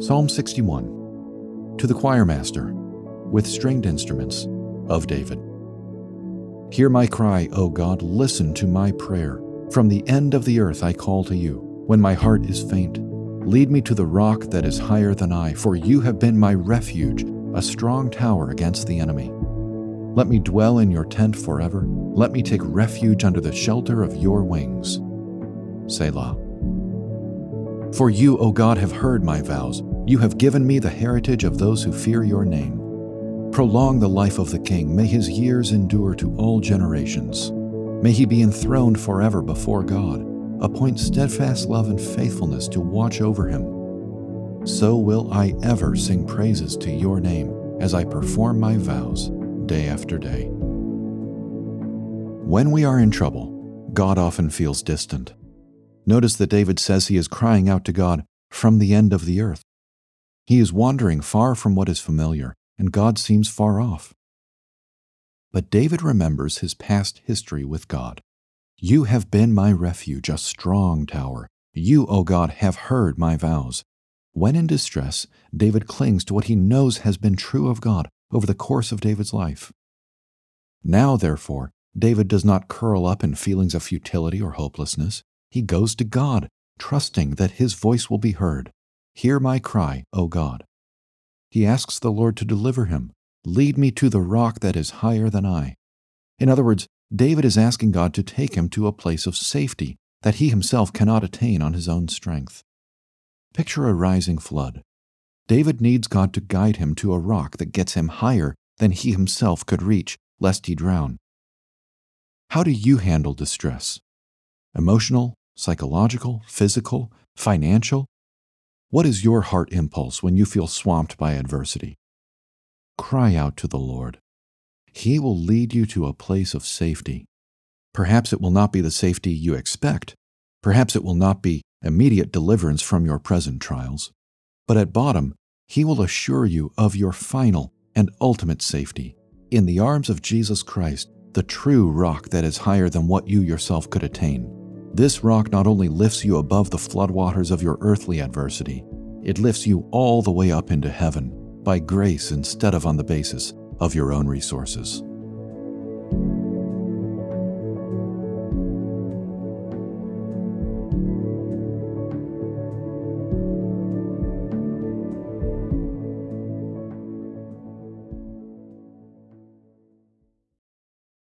Psalm 61 To the choir master, with stringed instruments, of David. Hear my cry, O God, listen to my prayer. From the end of the earth I call to you, when my heart is faint. Lead me to the rock that is higher than I, for you have been my refuge, a strong tower against the enemy. Let me dwell in your tent forever. Let me take refuge under the shelter of your wings. Selah. For you, O God, have heard my vows. You have given me the heritage of those who fear your name. Prolong the life of the king. May his years endure to all generations. May he be enthroned forever before God. Appoint steadfast love and faithfulness to watch over him. So will I ever sing praises to your name as I perform my vows day after day. When we are in trouble, God often feels distant. Notice that David says he is crying out to God from the end of the earth. He is wandering far from what is familiar, and God seems far off. But David remembers his past history with God. You have been my refuge, a strong tower. You, O God, have heard my vows. When in distress, David clings to what he knows has been true of God over the course of David's life. Now, therefore, David does not curl up in feelings of futility or hopelessness. He goes to God, trusting that his voice will be heard. Hear my cry, O God. He asks the Lord to deliver him. Lead me to the rock that is higher than I. In other words, David is asking God to take him to a place of safety that he himself cannot attain on his own strength. Picture a rising flood. David needs God to guide him to a rock that gets him higher than he himself could reach, lest he drown. How do you handle distress? Emotional, psychological, physical, financial? What is your heart impulse when you feel swamped by adversity? Cry out to the Lord. He will lead you to a place of safety. Perhaps it will not be the safety you expect. Perhaps it will not be immediate deliverance from your present trials. But at bottom, He will assure you of your final and ultimate safety in the arms of Jesus Christ, the true rock that is higher than what you yourself could attain. This rock not only lifts you above the floodwaters of your earthly adversity, it lifts you all the way up into heaven by grace instead of on the basis of your own resources.